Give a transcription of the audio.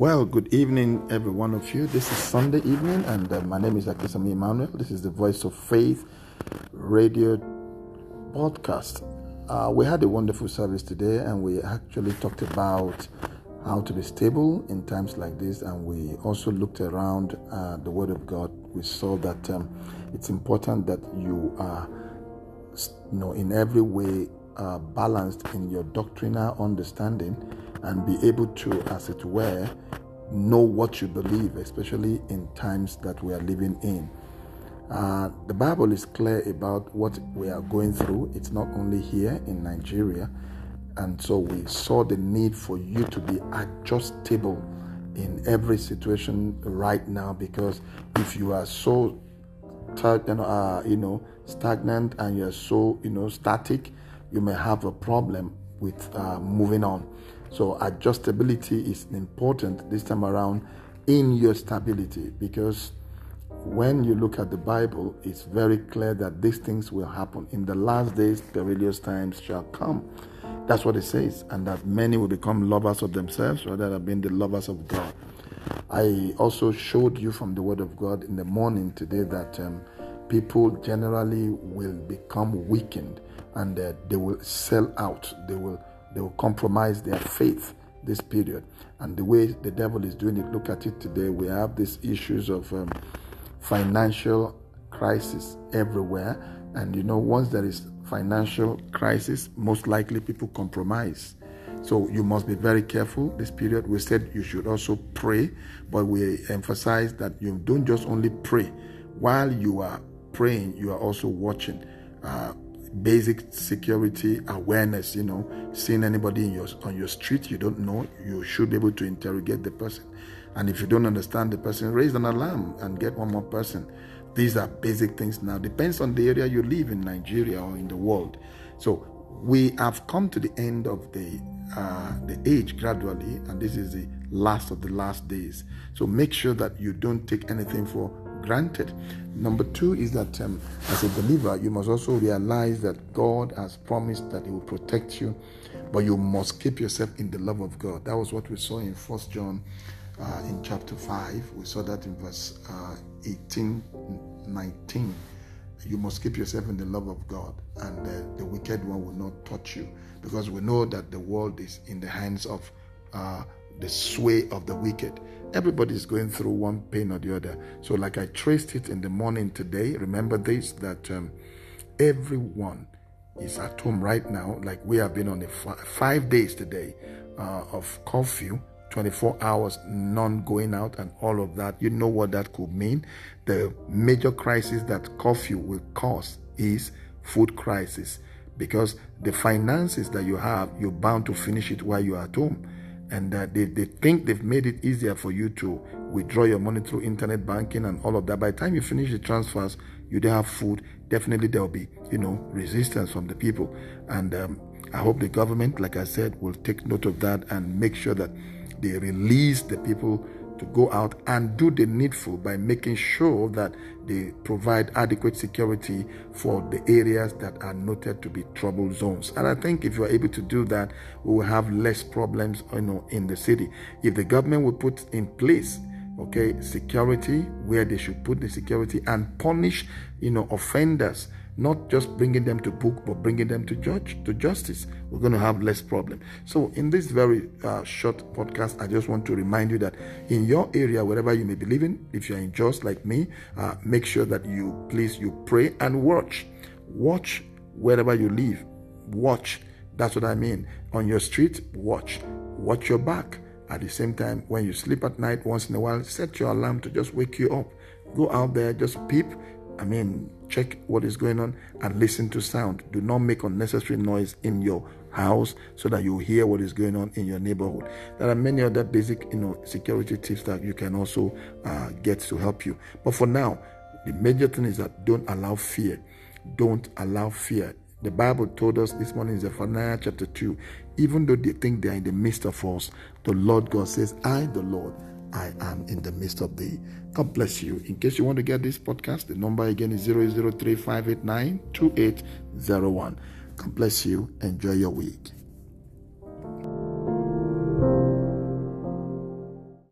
Well, good evening, every one of you. This is Sunday evening, and uh, my name is Akisami Emmanuel. This is the Voice of Faith radio podcast. Uh, we had a wonderful service today, and we actually talked about how to be stable in times like this, and we also looked around uh, the Word of God. We saw that um, it's important that you are, you know, in every way uh, balanced in your doctrinal understanding and be able to, as it were, know what you believe, especially in times that we are living in. Uh, the Bible is clear about what we are going through. It's not only here in Nigeria. And so we saw the need for you to be adjustable in every situation right now because if you are so uh, you know stagnant and you're so you know static you may have a problem with uh, moving on so adjustability is important this time around in your stability because when you look at the Bible, it's very clear that these things will happen. In the last days, perilous times shall come. That's what it says, and that many will become lovers of themselves rather than being the lovers of God. I also showed you from the Word of God in the morning today that um, people generally will become weakened and uh, they will sell out. They will they will compromise their faith this period. And the way the devil is doing it, look at it today. We have these issues of um, financial crisis everywhere. And you know, once there is financial crisis, most likely people compromise. So you must be very careful this period. We said you should also pray, but we emphasize that you don't just only pray. While you are praying, you are also watching. Basic security awareness you know seeing anybody in your on your street you don't know you should be able to interrogate the person. And if you don't understand the person raise an alarm and get one more person. These are basic things. Now depends on the area you live in nigeria or in the world. So we have come to the end of the uh, the age gradually and this is the last of the last days. So make sure that you don't take anything for granted. Number two is that um, as a believer, you must also realize that God has promised that He will protect you, but you must keep yourself in the love of God. That was what we saw in First John uh, in chapter 5. We saw that in verse uh, 18, 19. You must keep yourself in the love of God, and uh, the wicked one will not touch you, because we know that the world is in the hands of uh, the sway of the wicked. Everybody is going through one pain or the other. So, like I traced it in the morning today, remember this that um, everyone is at home right now. Like we have been on a f- five days today uh, of curfew, 24 hours, none going out, and all of that. You know what that could mean. The major crisis that curfew will cause is food crisis because the finances that you have, you're bound to finish it while you're at home and uh, they, they think they've made it easier for you to withdraw your money through internet banking and all of that. By the time you finish the transfers, you don't have food. Definitely there will be, you know, resistance from the people. And um, I hope the government, like I said, will take note of that and make sure that they release the people to go out and do the needful by making sure that they provide adequate security for the areas that are noted to be trouble zones. And I think if you are able to do that, we will have less problems you know, in the city. If the government will put in place okay security where they should put the security and punish you know offenders not just bringing them to book but bringing them to judge to justice. We're going to have less problem. So in this very uh, short podcast i just want to remind you that in your area wherever you may be living if you're in just like me uh, make sure that you please you pray and watch. Watch wherever you live. Watch. That's what i mean. On your street watch. Watch your back. At the same time when you sleep at night once in a while set your alarm to just wake you up. Go out there just peep I mean, check what is going on and listen to sound. Do not make unnecessary noise in your house so that you hear what is going on in your neighborhood. There are many other basic, you know, security tips that you can also uh, get to help you. But for now, the major thing is that don't allow fear. Don't allow fear. The Bible told us this morning in Zephaniah chapter 2, even though they think they are in the midst of us, the Lord God says, I, the Lord, I am in the midst of thee. God bless you. In case you want to get this podcast, the number again is 003 589 2801. God bless you. Enjoy your week.